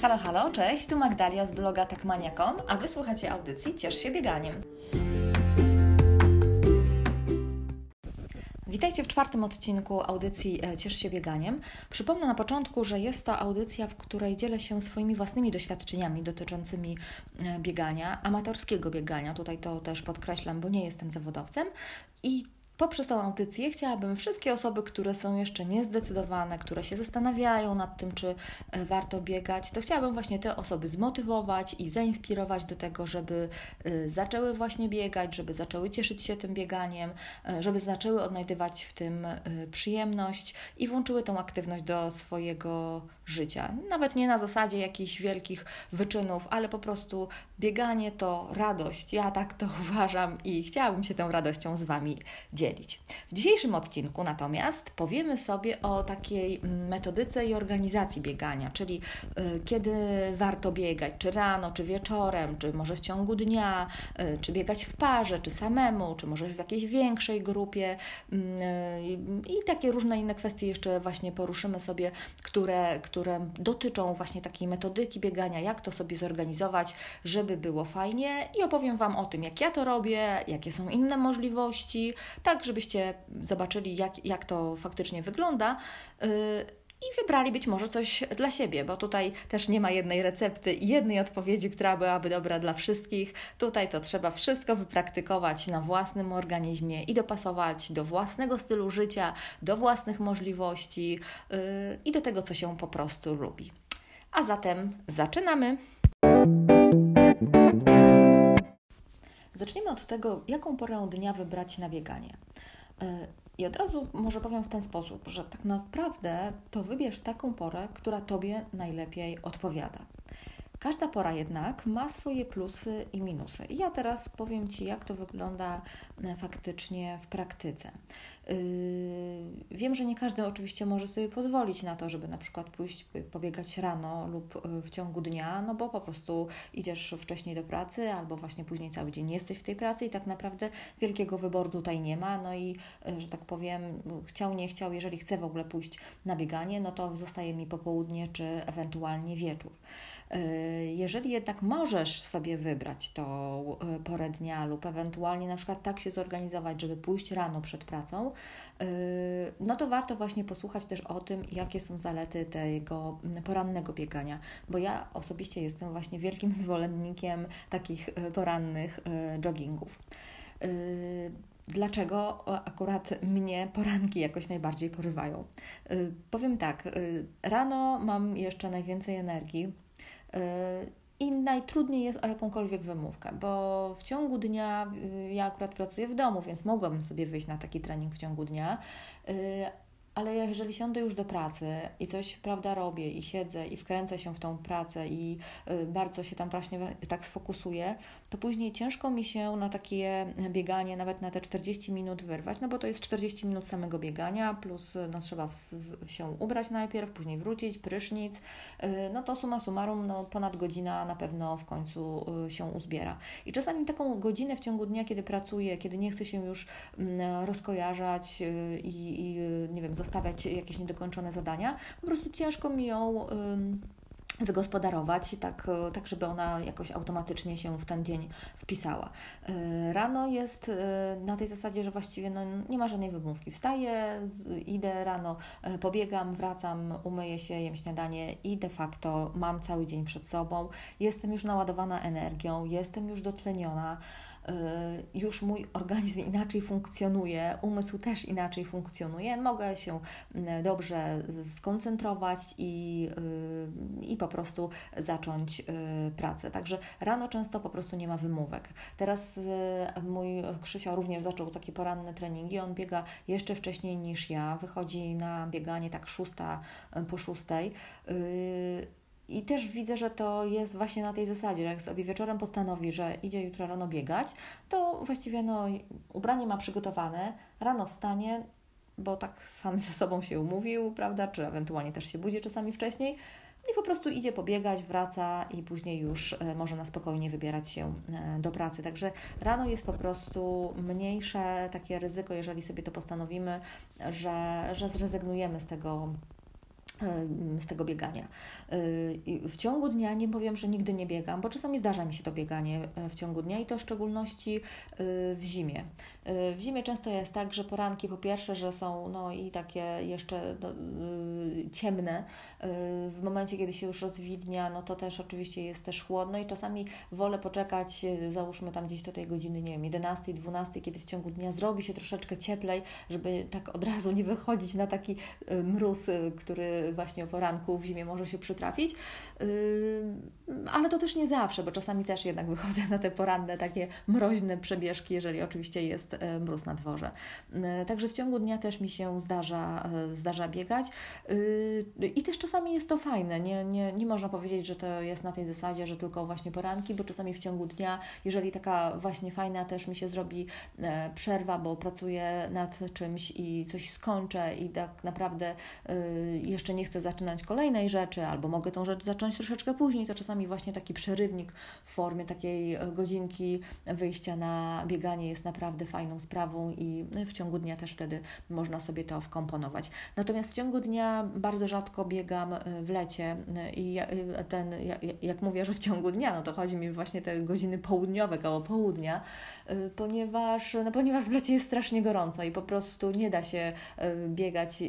Halo, halo, cześć, tu Magdalia z bloga takmania.com, a wysłuchacie audycji Ciesz się bieganiem. Witajcie w czwartym odcinku audycji e, Ciesz się bieganiem. Przypomnę na początku, że jest to audycja, w której dzielę się swoimi własnymi doświadczeniami dotyczącymi e, biegania, amatorskiego biegania. Tutaj to też podkreślam, bo nie jestem zawodowcem. I Poprzez tą audycję chciałabym wszystkie osoby, które są jeszcze niezdecydowane, które się zastanawiają nad tym, czy e, warto biegać, to chciałabym właśnie te osoby zmotywować i zainspirować do tego, żeby e, zaczęły właśnie biegać, żeby zaczęły cieszyć się tym bieganiem, e, żeby zaczęły odnajdywać w tym przyjemność i włączyły tą aktywność do swojego życia. Nawet nie na zasadzie jakichś wielkich wyczynów, ale po prostu bieganie to radość. Ja tak to uważam i chciałabym się tą radością z Wami dzielić W dzisiejszym odcinku natomiast powiemy sobie o takiej metodyce i organizacji biegania, czyli y, kiedy warto biegać, czy rano, czy wieczorem, czy może w ciągu dnia, y, czy biegać w parze, czy samemu, czy może w jakiejś większej grupie y, i takie różne inne kwestie jeszcze właśnie poruszymy sobie, które, które dotyczą właśnie takiej metodyki biegania, jak to sobie zorganizować, żeby było fajnie. I opowiem Wam o tym, jak ja to robię, jakie są inne możliwości, tak tak żebyście zobaczyli, jak, jak to faktycznie wygląda. Yy, i wybrali być może coś dla siebie, bo tutaj też nie ma jednej recepty i jednej odpowiedzi, która byłaby dobra dla wszystkich. Tutaj to trzeba wszystko wypraktykować na własnym organizmie i dopasować do własnego stylu życia, do własnych możliwości yy, i do tego, co się po prostu lubi. A zatem zaczynamy! Zacznijmy od tego, jaką porę dnia wybrać na bieganie. I od razu może powiem w ten sposób, że tak naprawdę to wybierz taką porę, która Tobie najlepiej odpowiada. Każda pora jednak ma swoje plusy i minusy. I ja teraz powiem Ci, jak to wygląda e, faktycznie w praktyce. Wiem, że nie każdy oczywiście może sobie pozwolić na to, żeby na przykład pójść pobiegać rano lub e, w ciągu dnia, no bo po prostu idziesz wcześniej do pracy albo właśnie później cały dzień jesteś w tej pracy i tak naprawdę wielkiego wyboru tutaj nie ma. No i, e, że tak powiem, chciał, nie chciał, jeżeli chcę w ogóle pójść na bieganie, no to zostaje mi popołudnie czy ewentualnie wieczór. Y, jeżeli jednak możesz sobie wybrać tą y, porę dnia lub ewentualnie na przykład tak się zorganizować, żeby pójść rano przed pracą, y, no to warto właśnie posłuchać też o tym, jakie są zalety tego porannego biegania, bo ja osobiście jestem właśnie wielkim zwolennikiem takich porannych joggingów. Dlaczego akurat mnie poranki jakoś najbardziej porywają? Powiem tak, rano mam jeszcze najwięcej energii, i najtrudniej jest o jakąkolwiek wymówkę, bo w ciągu dnia y, ja akurat pracuję w domu, więc mogłabym sobie wyjść na taki trening w ciągu dnia, y, ale jeżeli siądę już do pracy i coś, prawda, robię i siedzę i wkręcę się w tą pracę i y, bardzo się tam właśnie tak sfokusuję, to później ciężko mi się na takie bieganie, nawet na te 40 minut wyrwać, no bo to jest 40 minut samego biegania, plus no, trzeba w, w, się ubrać najpierw, później wrócić, prysznic, y, no to suma summarum, no ponad godzina na pewno w końcu y, się uzbiera. I czasami taką godzinę w ciągu dnia, kiedy pracuję, kiedy nie chcę się już mm, rozkojarzać i, i nie wiem, zostawiać jakieś niedokończone zadania, po prostu ciężko mi ją wygospodarować, tak, tak żeby ona jakoś automatycznie się w ten dzień wpisała. Rano jest na tej zasadzie, że właściwie no, nie ma żadnej wymówki. Wstaję, idę rano, pobiegam, wracam, umyję się, jem śniadanie i de facto mam cały dzień przed sobą. Jestem już naładowana energią, jestem już dotleniona. Y, już mój organizm inaczej funkcjonuje, umysł też inaczej funkcjonuje, mogę się mm, dobrze skoncentrować i, y, i po prostu zacząć y, pracę. Także rano często po prostu nie ma wymówek. Teraz mój Krzysio również zaczął takie poranne treningi, on biega jeszcze wcześniej niż ja, wychodzi na bieganie tak szósta po szóstej i też widzę, że to jest właśnie na tej zasadzie, że jak sobie wieczorem postanowi, że idzie jutro rano biegać, to właściwie no, ubranie ma przygotowane, rano wstanie, bo tak sam ze sobą się umówił, prawda, czy ewentualnie też się budzi czasami wcześniej i po prostu idzie pobiegać, wraca i później już e, może na spokojnie wybierać się e, do pracy. Także rano jest po prostu mniejsze takie ryzyko, jeżeli sobie to postanowimy, że, że zrezygnujemy z tego z tego biegania. W ciągu dnia nie powiem, że nigdy nie biegam, bo czasami zdarza mi się to bieganie w ciągu dnia i to w szczególności w zimie. W zimie często jest tak, że poranki po pierwsze, że są no i takie jeszcze no, ciemne. W momencie, kiedy się już rozwidnia, no to też oczywiście jest też chłodno i czasami wolę poczekać, załóżmy tam gdzieś do tej godziny, nie wiem, 11, 12, kiedy w ciągu dnia zrobi się troszeczkę cieplej, żeby tak od razu nie wychodzić na taki mróz, który właśnie o poranku w zimie może się przytrafić, ale to też nie zawsze, bo czasami też jednak wychodzę na te poranne takie mroźne przebieżki, jeżeli oczywiście jest e, mróz na dworze. Także w ciągu dnia też mi się zdarza, e, zdarza biegać i też czasami jest to fajne. Nie, nie, nie można powiedzieć, że to jest na tej zasadzie, że tylko właśnie poranki, bo czasami w ciągu dnia, jeżeli taka właśnie fajna też mi się zrobi e, przerwa, bo pracuję nad czymś i coś skończę i tak naprawdę jeszcze nie chcę zaczynać kolejnej rzeczy, albo mogę tą rzecz zacząć troszeczkę później, to czasami właśnie taki przerywnik w formie takiej e, godzinki wyjścia na bieganie jest naprawdę fajną sprawą i w ciągu dnia też wtedy można sobie to wkomponować. Natomiast w ciągu dnia bardzo rzadko biegam e, w lecie e, i ten, jak mówię, że w ciągu dnia, no to chodzi mi właśnie te godziny południowe, koło południa, ponieważ, no ponieważ w lecie jest strasznie gorąco i po prostu nie da się biegać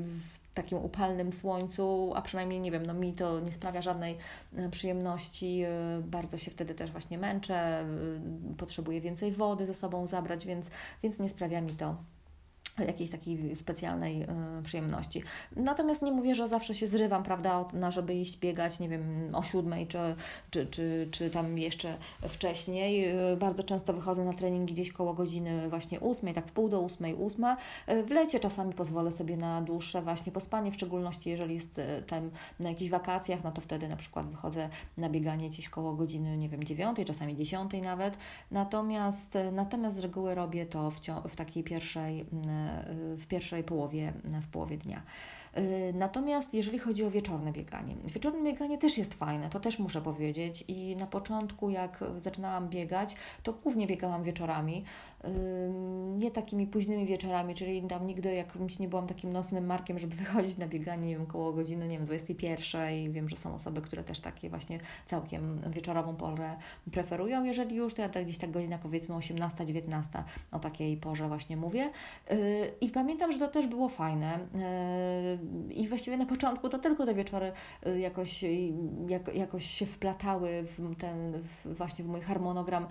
w takim upalnym słońcu, a przynajmniej nie wiem, no mi to nie sprawia żadnej e, przyjemności. E, bardzo się wtedy też właśnie męczę, e, potrzebuję więcej wody ze sobą zabrać, więc, więc nie sprawia mi to jakiejś takiej specjalnej y, przyjemności. Natomiast nie mówię, że zawsze się zrywam, prawda, na żeby iść biegać, nie wiem, o siódmej czy, czy, czy, czy tam jeszcze wcześniej. Y, bardzo często wychodzę na treningi gdzieś koło godziny właśnie ósmej, tak w pół do ósmej, ósma. Y, w lecie czasami pozwolę sobie na dłuższe właśnie pospanie, w szczególności jeżeli jest tam na jakichś wakacjach, no to wtedy na przykład wychodzę na bieganie gdzieś koło godziny, nie wiem, dziewiątej, czasami dziesiątej nawet. Natomiast, natomiast z reguły robię to w, w takiej pierwszej w pierwszej połowie, w połowie dnia. Y, natomiast jeżeli chodzi o wieczorne bieganie, wieczorne bieganie też jest fajne, to też muszę powiedzieć. I na początku, jak zaczynałam biegać, to głównie biegałam wieczorami, nie takimi późnymi wieczorami, czyli tam nigdy jakimś nie byłam takim nocnym markiem, żeby wychodzić na bieganie, nie wiem, koło godziny, nie wiem, 21 i wiem, że są osoby, które też takie właśnie całkiem wieczorową porę preferują. Jeżeli już, to ja tak gdzieś tak godzina powiedzmy 18, 19 o takiej porze właśnie mówię. Y, I pamiętam, że to też było fajne y, i właściwie na początku to tylko te wieczory y, jakoś, jak, jakoś się wplatały w ten w właśnie w mój harmonogram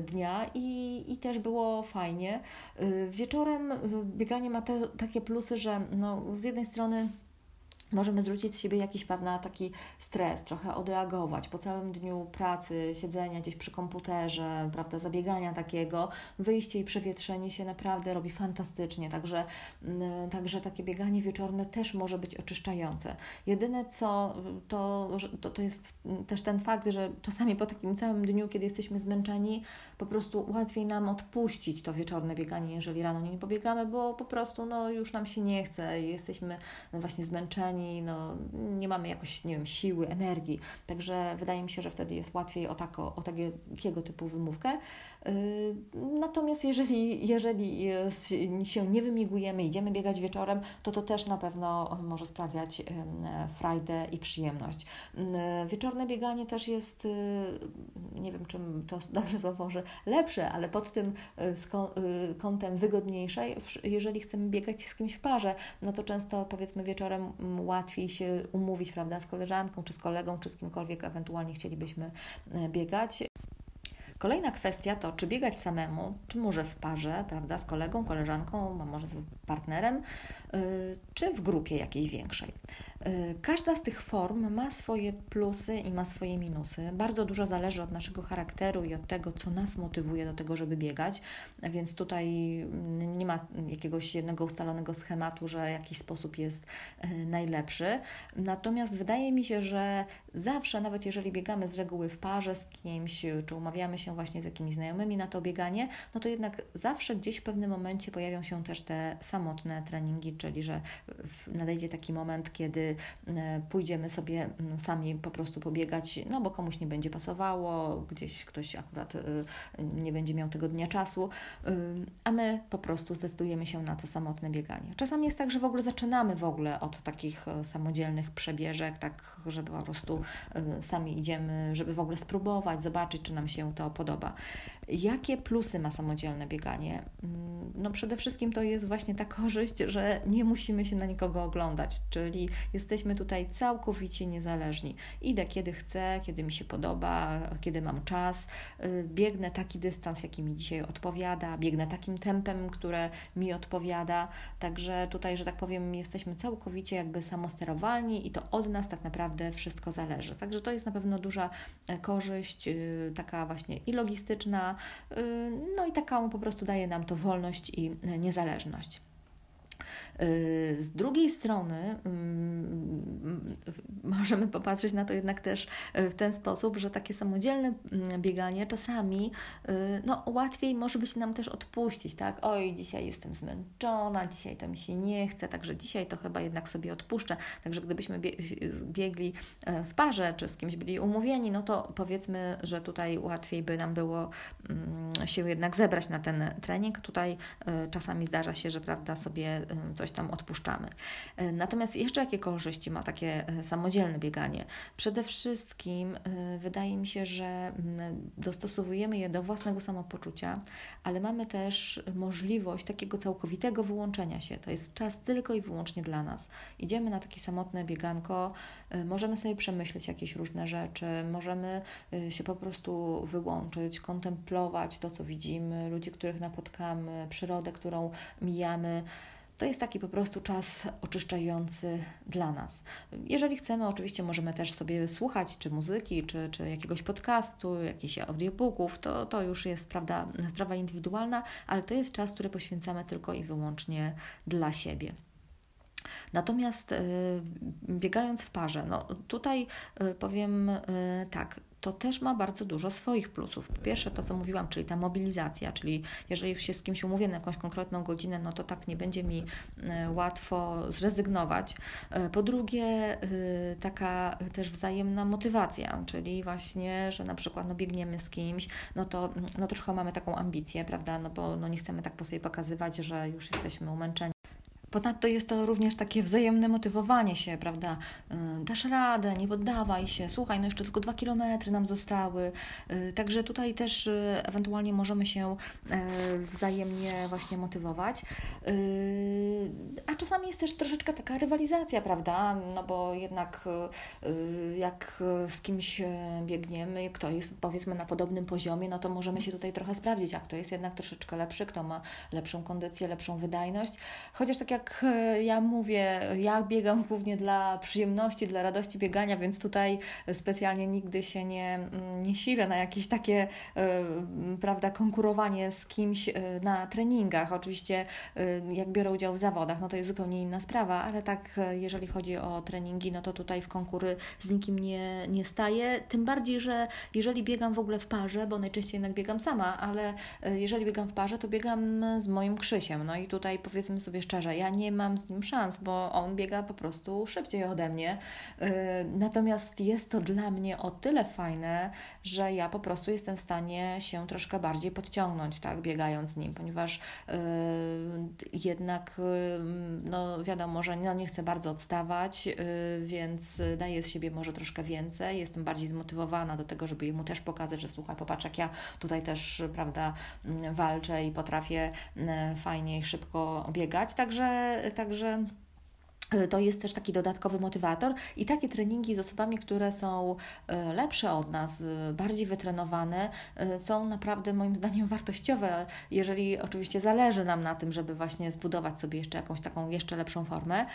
dnia i, i też było fajnie. Y, wieczorem y, bieganie ma te, takie plusy, że no, z jednej strony możemy zwrócić z siebie jakiś pewna taki stres, trochę odreagować po całym dniu pracy, siedzenia gdzieś przy komputerze, prawda, zabiegania takiego, wyjście i przewietrzenie się naprawdę robi fantastycznie, także, mm, także takie bieganie wieczorne też może być oczyszczające. Jedyne co, to, to, to jest też ten fakt, że czasami po takim całym dniu, kiedy jesteśmy zmęczeni, po prostu łatwiej nam odpuścić to wieczorne bieganie, jeżeli rano nie pobiegamy, bo po prostu no, już nam się nie chce, jesteśmy właśnie zmęczeni, no, nie mamy jakoś, nie wiem, siły, energii. Także wydaje mi się, że wtedy jest łatwiej o, tako, o takiego typu wymówkę. Yy, natomiast jeżeli, jeżeli się nie wymigujemy, idziemy biegać wieczorem, to to też na pewno może sprawiać yy, frajdę i przyjemność. Yy, wieczorne bieganie też jest, nie wiem czym to dobrze zawożę, lepsze, ale pod tym kątem wygodniejsze, jeżeli chcemy biegać z kimś w parze, no to często powiedzmy wieczorem łatwiej się umówić, prawda, z koleżanką, czy z kolegą, czy z kimkolwiek ewentualnie chcielibyśmy e, biegać. Kolejna kwestia to, czy biegać samemu, czy może w parze, prawda, z kolegą, koleżanką, a może z partnerem, yy, czy w grupie jakiejś większej. Yy, każda z tych form ma swoje plusy i ma swoje minusy. Bardzo dużo zależy od naszego charakteru i od tego, co nas motywuje do tego, żeby biegać, więc tutaj nie ma jakiegoś jednego ustalonego schematu, że jakiś sposób jest yy, najlepszy. Natomiast wydaje mi się, że zawsze, nawet jeżeli biegamy z reguły w parze z kimś, czy umawiamy się właśnie z jakimiś znajomymi na to bieganie, no to jednak zawsze gdzieś w pewnym momencie pojawią się też te samotne treningi, czyli że nadejdzie taki moment, kiedy pójdziemy sobie sami po prostu pobiegać, no bo komuś nie będzie pasowało, gdzieś ktoś akurat nie będzie miał tego dnia czasu, a my po prostu zdecydujemy się na to samotne bieganie. Czasami jest tak, że w ogóle zaczynamy w ogóle od takich e, samodzielnych przebieżek, tak, żeby po prostu e, sami idziemy, żeby w ogóle spróbować, zobaczyć, czy nam się to podoba. Jakie plusy ma samodzielne bieganie? Mm, no przede wszystkim to jest właśnie ta korzyść, że nie musimy się na nikogo oglądać, czyli jesteśmy tutaj całkowicie niezależni. Idę kiedy chcę, kiedy mi się podoba, kiedy mam czas, y, biegnę taki dystans, jaki mi dzisiaj odpowiada, biegnę takim tempem, które mi odpowiada, także tutaj, że tak powiem, jesteśmy całkowicie jakby samosterowalni i to od nas tak naprawdę wszystko zależy. Także to jest na pewno duża e, korzyść, y, taka właśnie i logistyczna, y, no i taką po prostu daje nam to wolność i niezależność. Y, z drugiej strony mm, możemy popatrzeć na to jednak też y, w ten sposób, że takie samodzielne mm, bieganie czasami y, no, łatwiej może być nam też odpuścić, tak? Oj, dzisiaj jestem zmęczona, dzisiaj to mi się nie chce, także dzisiaj to chyba jednak sobie odpuszczę. Także gdybyśmy biegli w parze, czy z kimś byli umówieni, no to powiedzmy, że tutaj łatwiej by nam było mm, się jednak zebrać na ten trening. Tutaj czasami zdarza się, że prawda, sobie coś tam odpuszczamy. E, natomiast jeszcze jakie korzyści ma takie e, samodzielne bieganie? Przede wszystkim wydaje mi się, że dostosowujemy je do własnego samopoczucia, ale mamy też możliwość takiego całkowitego wyłączenia się. To jest czas tylko i wyłącznie dla nas. Idziemy na takie samotne bieganko, możemy sobie przemyśleć jakieś różne rzeczy, możemy się po prostu wyłączyć, kontemplować to, co widzimy, ludzi, których napotkamy, przyrodę, którą mijamy. To jest taki po prostu czas oczyszczający dla nas. Jeżeli chcemy, oczywiście możemy też sobie słuchać czy muzyki, czy, czy jakiegoś podcastu, jakichś audiobooków, to, to już jest prawda, sprawa indywidualna, ale to jest czas, który poświęcamy tylko i wyłącznie dla siebie. Natomiast y, biegając w parze, no tutaj y, powiem y, tak, to też ma bardzo dużo swoich plusów. Po pierwsze, to co mówiłam, czyli ta mobilizacja, czyli jeżeli się z kimś umówię na jakąś konkretną godzinę, no to tak nie będzie mi łatwo zrezygnować. Po drugie, taka też wzajemna motywacja, czyli właśnie, że na przykład no, biegniemy z kimś, no to no, trochę mamy taką ambicję, prawda, no bo no, nie chcemy tak po sobie pokazywać, że już jesteśmy umęczeni. Ponadto jest to również takie wzajemne motywowanie się, prawda? Y, dasz radę, nie poddawaj się, słuchaj, no jeszcze tylko dwa kilometry nam zostały. Y, także tutaj też y, ewentualnie możemy się wzajemnie właśnie motywować. A czasami jest też troszeczkę taka rywalizacja, prawda? No bo jednak jak z kimś biegniemy, kto jest powiedzmy na podobnym poziomie, no to możemy się tutaj trochę sprawdzić, jak kto jest jednak troszeczkę lepszy, kto ma lepszą kondycję, lepszą wydajność. Chociaż tak jak jak e, ja mówię, ja biegam głównie dla przyjemności, dla radości biegania, więc tutaj specjalnie nigdy się nie, mm, nie silę na jakieś takie, e, prawda, konkurowanie z kimś e, na treningach. Oczywiście, jak biorę udział w zawodach, no to jest zupełnie inna sprawa, ale tak, jeżeli chodzi o treningi, no to tutaj w konkury z nikim nie, nie staję. Tym bardziej, że jeżeli biegam w ogóle w parze, bo najczęściej jednak biegam sama, ale jeżeli biegam w parze, to biegam z moim Krzysiem. No i tutaj powiedzmy sobie szczerze, ja nie mam z nim szans, bo on biega po prostu szybciej ode mnie. Y, natomiast jest to dla mnie o tyle fajne, że ja po prostu jestem w stanie się troszkę bardziej podciągnąć, tak, biegając z nim, ponieważ y, jednak, y, no wiadomo, że no, nie chcę bardzo odstawać, więc daję z siebie może troszkę więcej, jestem bardziej zmotywowana do tego, żeby mu też pokazać, że słuchaj, popatrz jak ja tutaj też, prawda, walczę i potrafię fajnie i szybko biegać, także także to jest też taki dodatkowy motywator i takie treningi z osobami, które są e, lepsze od nas, e, bardziej wytrenowane, są naprawdę moim zdaniem wartościowe, jeżeli oczywiście zależy nam na tym, żeby właśnie zbudować sobie jeszcze jakąś taką jeszcze lepszą formę.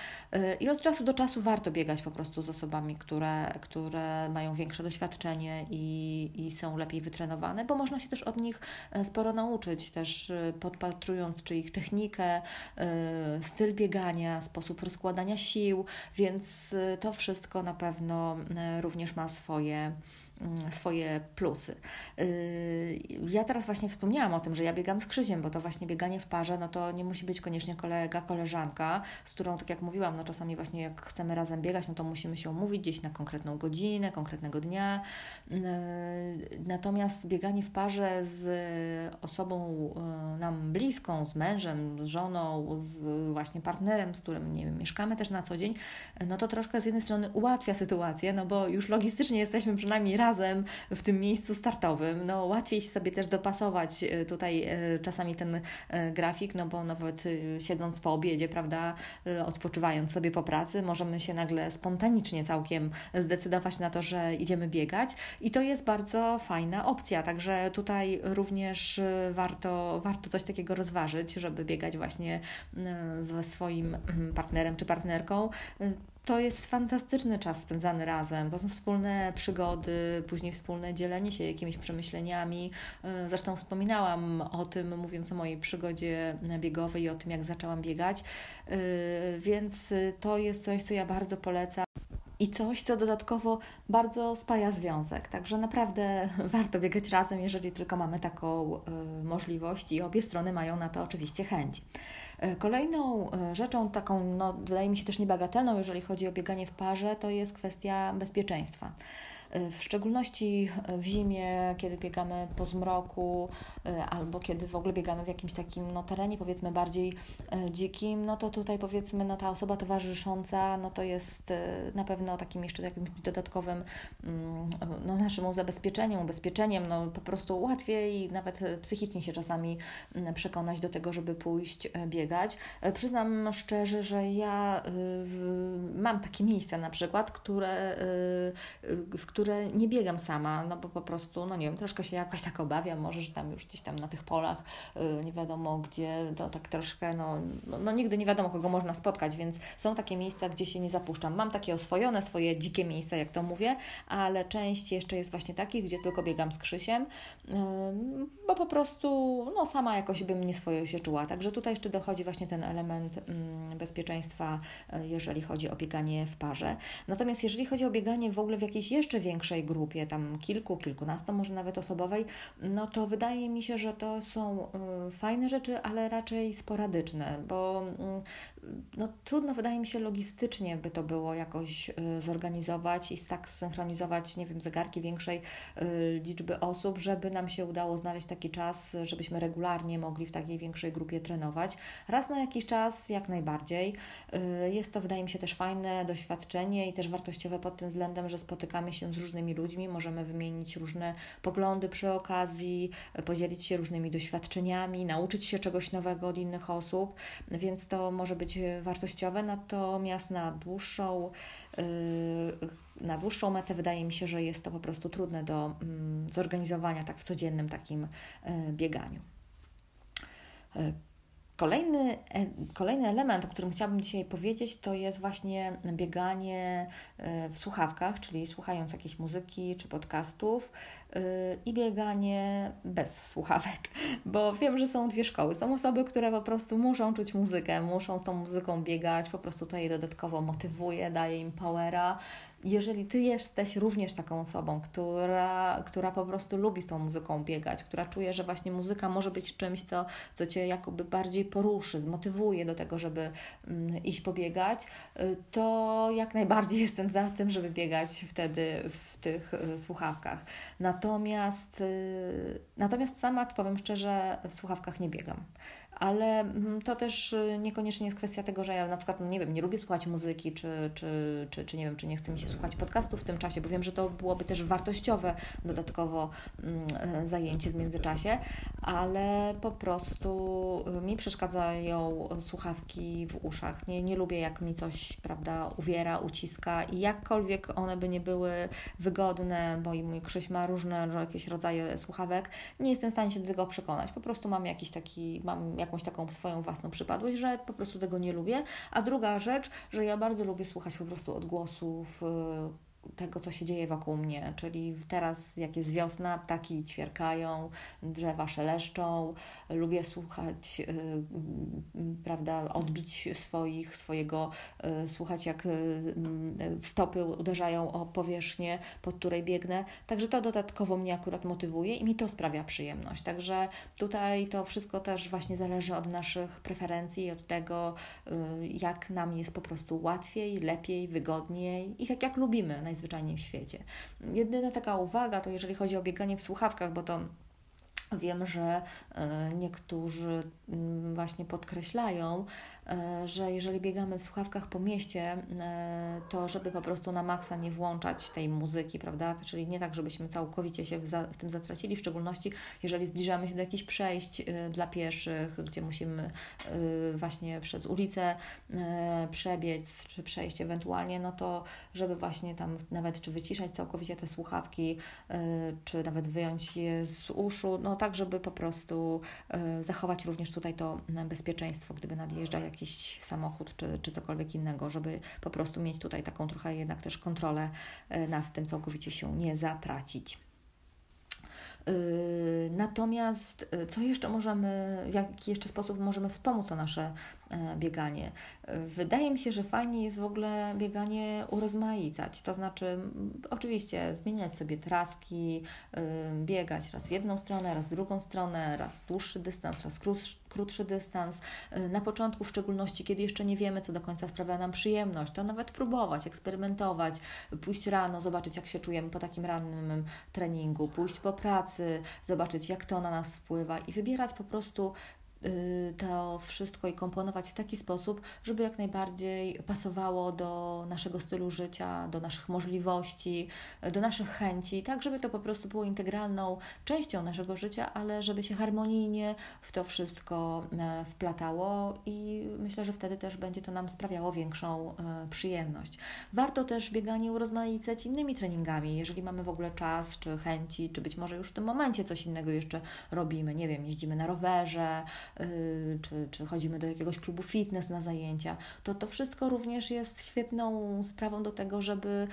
I od czasu do czasu warto biegać po prostu z osobami, które, które mają większe doświadczenie i, i są lepiej wytrenowane, bo można się też od nich sporo nauczyć, też podpatrując czy ich technikę, styl biegania, sposób rozkładania sił, więc y, to wszystko na pewno y, również ma swoje swoje plusy. Y, ja teraz właśnie wspomniałam o tym, że ja biegam z Krzysiem, bo to właśnie bieganie w parze, no to nie musi być koniecznie kolega, koleżanka, z którą, tak jak mówiłam, no czasami właśnie jak chcemy razem biegać, no to musimy się umówić gdzieś na konkretną godzinę, konkretnego dnia. Y, natomiast bieganie w parze z osobą y, nam bliską, z mężem, z żoną, z właśnie partnerem, z którym nie wiem, mieszkamy też na co dzień, no to troszkę z jednej strony ułatwia sytuację, no bo już logistycznie jesteśmy przynajmniej razem w tym miejscu startowym. No łatwiej sobie też dopasować e, tutaj e, czasami ten e, grafik, no bo nawet siedząc po obiedzie, prawda, odpoczywając sobie po pracy, możemy się nagle spontanicznie całkiem zdecydować na to, że idziemy biegać. I to jest bardzo fajna opcja, także tutaj również warto, warto coś takiego rozważyć, żeby biegać właśnie ze swoim mm, partnerem czy partnerką to jest fantastyczny czas spędzany razem. To są wspólne przygody, później wspólne dzielenie się jakimiś przemyśleniami. E, zresztą wspominałam o tym, mówiąc o mojej przygodzie biegowej i o tym, jak zaczęłam biegać, e, więc to jest coś, co ja bardzo polecam i coś, co dodatkowo bardzo spaja związek. Także naprawdę warto biegać razem, jeżeli tylko mamy taką y, możliwość i obie strony mają na to oczywiście chęć. Y, kolejną y, rzeczą, taką, no, wydaje mi się też niebagatelną, jeżeli chodzi o bieganie w parze, to jest kwestia bezpieczeństwa. W szczególności w zimie, kiedy biegamy po zmroku e, albo kiedy w ogóle biegamy w jakimś takim no, terenie powiedzmy bardziej e, dzikim, no to tutaj powiedzmy no, ta osoba towarzysząca no to jest na pewno takim jeszcze jakimś dodatkowym mm, no, naszym zabezpieczeniem, ubezpieczeniem, no po prostu łatwiej nawet psychicznie się czasami mm, przekonać do tego, żeby pójść biegać. Przyznam szczerze, że ja mam takie miejsca na przykład, które, w które nie biegam sama, no bo po prostu, no nie wiem, troszkę się jakoś tak obawiam, może, że tam już gdzieś tam na tych polach, yy, nie wiadomo gdzie, to tak troszkę, no, no, no, nigdy nie wiadomo, kogo można spotkać, więc są takie miejsca, gdzie się nie zapuszczam. Mam takie oswojone, swoje dzikie miejsca, jak to mówię, ale część jeszcze jest właśnie takich, gdzie tylko biegam z Krzysiem, yy, bo po prostu, no sama jakoś bym nie swoje się czuła. Także tutaj jeszcze dochodzi właśnie ten element yy, bezpieczeństwa, y, jeżeli chodzi o bieganie w parze. Natomiast jeżeli chodzi o bieganie w ogóle w jakiejś jeszcze większej grupie, tam kilku, kilkunastu, może nawet osobowej, no to wydaje mi się, że to są y, fajne rzeczy, ale raczej sporadyczne, bo mm, no, trudno wydaje mi się logistycznie by to było jakoś y, zorganizować i tak zsynchronizować, nie wiem, zegarki większej y, liczby osób, żeby nam się udało znaleźć taki czas, żebyśmy regularnie mogli w takiej większej grupie trenować. Raz na jakiś czas jak najbardziej. Jest to wydaje mi się też fajne doświadczenie i też wartościowe pod tym względem, że spotykamy się z różnymi ludźmi, możemy wymienić różne poglądy przy okazji, podzielić się różnymi doświadczeniami, nauczyć się czegoś nowego od innych osób, więc to może być wartościowe, natomiast na dłuższą yy, na dłuższą metę wydaje mi się, że jest to po prostu trudne do mm, zorganizowania tak w codziennym takim yy, bieganiu. Kolejny, e, kolejny element, o którym chciałabym dzisiaj powiedzieć, to jest właśnie bieganie e, w słuchawkach, czyli słuchając jakiejś muzyki czy podcastów e, i bieganie bez słuchawek, bo wiem, że są dwie szkoły. Są osoby, które po prostu muszą czuć muzykę, muszą z tą muzyką biegać, po prostu to je dodatkowo motywuje, daje im powera jeżeli Ty jesteś również taką osobą, która, która po prostu lubi z tą muzyką biegać, która czuje, że właśnie muzyka może być czymś, co, co Cię jakoby bardziej poruszy, zmotywuje do tego, żeby mm, iść pobiegać, y, to jak najbardziej jestem za tym, żeby biegać wtedy w tych y, słuchawkach. Natomiast, y, natomiast sama powiem szczerze, w słuchawkach nie biegam ale mm, to też y, niekoniecznie jest kwestia tego, że ja na przykład, no nie wiem, nie lubię słuchać muzyki, czy, czy, czy, czy nie wiem, czy nie chce mi się słuchać podcastów w tym czasie, bo wiem, że to byłoby też wartościowe dodatkowo mm, e, zajęcie w międzyczasie, ale po prostu y, mi przeszkadzają słuchawki w uszach. Nie, nie lubię, jak mi coś, prawda, uwiera, uciska i jakkolwiek one by nie były wygodne, bo i mój Krzyś ma różne jakieś rodzaje słuchawek, nie jestem w stanie się do tego przekonać. Po prostu mam jakiś taki, mam jakąś taką swoją własną przypadłość, że po prostu tego nie lubię. A druga rzecz, że ja bardzo lubię słuchać po prostu odgłosów Well. Tego, co się dzieje wokół mnie. Czyli teraz, jak jest wiosna, ptaki ćwierkają, drzewa szeleszczą, lubię słuchać, prawda, odbić swoich, swojego, słuchać jak stopy uderzają o powierzchnię, pod której biegnę. Także to dodatkowo mnie akurat motywuje i mi to sprawia przyjemność. Także tutaj to wszystko też właśnie zależy od naszych preferencji, od tego, jak nam jest po prostu łatwiej, lepiej, wygodniej i tak jak lubimy najzwyczajniej w świecie. Jedyna taka uwaga to jeżeli chodzi o bieganie w słuchawkach, bo to Wiem, że e, niektórzy mm, właśnie podkreślają, e, że jeżeli biegamy w słuchawkach po mieście, e, to żeby po prostu na maksa nie włączać tej muzyki, prawda? Czyli nie tak, żebyśmy całkowicie się w, tym zatracili, w szczególności jeżeli zbliżamy się do jakichś przejść dla pieszych, gdzie musimy właśnie przez ulicę przebiec, czy przejść ewentualnie, no to żeby właśnie tam nawet czy wyciszać całkowicie te słuchawki, czy nawet wyjąć je z uszu, no tak, żeby po prostu e, zachować również tutaj to bezpieczeństwo, gdyby nadjeżdżał jakiś samochód czy, czy cokolwiek innego, żeby po prostu mieć tutaj taką trochę jednak też kontrolę e, nad tym, całkowicie się nie zatracić. E, natomiast co jeszcze możemy, w jaki jeszcze sposób możemy wspomóc to nasze bieganie. Wydaje mi się, że fajnie jest w ogóle bieganie urozmaicać, to znaczy oczywiście zmieniać sobie traski, biegać raz w jedną stronę, raz w drugą stronę, raz dłuższy dystans, raz krótszy dystans. E, na początku, w szczególności, kiedy jeszcze nie wiemy, co do końca sprawia nam przyjemność, to nawet próbować, eksperymentować, pójść rano, zobaczyć, jak się czujemy po takim rannym treningu, pójść po pracy, zobaczyć, jak to na nas wpływa i wybierać po prostu Y, to wszystko i komponować w taki sposób, żeby jak najbardziej pasowało do naszego stylu życia, do naszych możliwości, do naszych chęci, tak żeby to po prostu było integralną częścią naszego życia, ale żeby się harmonijnie w to wszystko e, wplatało i myślę, że wtedy też będzie to nam sprawiało większą e, przyjemność. Warto też bieganie urozmaicać innymi treningami, jeżeli mamy w ogóle czas, czy chęci, czy być może już w tym momencie coś innego jeszcze robimy, nie wiem, jeździmy na rowerze, Y, czy, czy chodzimy do jakiegoś klubu fitness na zajęcia, to to wszystko również jest świetną sprawą do tego, żeby,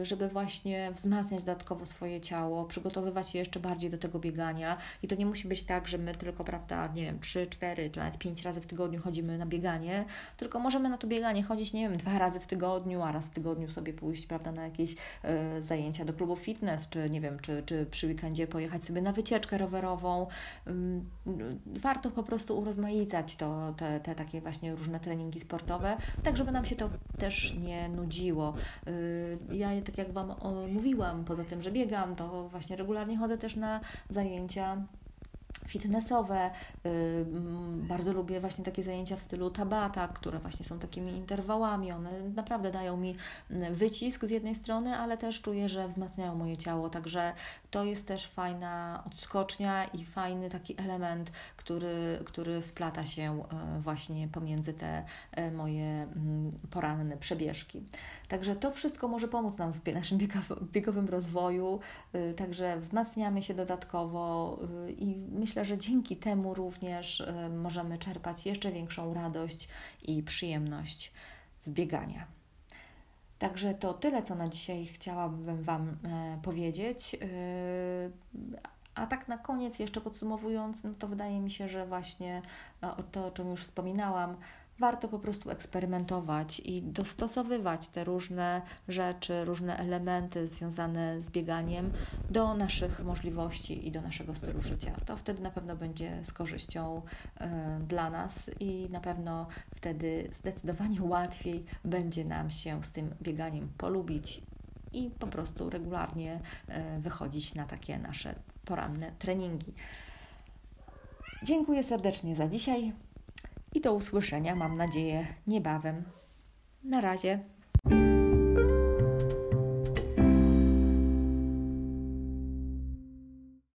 y, żeby właśnie wzmacniać dodatkowo swoje ciało, przygotowywać je jeszcze bardziej do tego biegania. I to nie musi być tak, że my tylko, prawda, nie wiem, 3, 4 czy nawet 5 razy w tygodniu chodzimy na bieganie, tylko możemy na to bieganie chodzić, nie wiem, dwa razy w tygodniu, a raz w tygodniu sobie pójść, prawda, na jakieś y, zajęcia do klubu fitness, czy nie wiem, czy, czy przy weekendzie pojechać sobie na wycieczkę rowerową. Y, warto po prostu prostu urozmaicać to, te, te takie właśnie różne treningi sportowe, tak żeby nam się to też nie nudziło. Y, ja, tak jak Wam mówiłam, poza tym, że biegam, to właśnie regularnie chodzę też na zajęcia fitnessowe. Y, mm, bardzo lubię właśnie takie zajęcia w stylu tabata, które właśnie są takimi interwałami. One naprawdę dają mi mm, wycisk z jednej strony, ale też czuję, że wzmacniają moje ciało. Także to jest też fajna odskocznia i fajny taki element, który, który wplata się e, właśnie pomiędzy te e, moje mm, poranne przebieżki. Także to wszystko może pomóc nam w naszym biegowym rozwoju. Y, także wzmacniamy się dodatkowo y, i myślę, że dzięki temu również y, możemy czerpać jeszcze większą radość i przyjemność z biegania. Także to tyle, co na dzisiaj chciałabym Wam e, powiedzieć. A tak na koniec, jeszcze podsumowując, no to wydaje mi się, że właśnie e, to, o czym już wspominałam, warto po prostu eksperymentować i dostosowywać te różne rzeczy, różne elementy związane z bieganiem do naszych możliwości i do naszego stylu życia. To wtedy na pewno będzie z korzyścią y, dla nas i na pewno wtedy zdecydowanie łatwiej będzie nam się z tym bieganiem polubić i po prostu regularnie y, wychodzić na takie nasze poranne treningi. Dziękuję serdecznie za dzisiaj i do usłyszenia, mam nadzieję, niebawem. Na razie.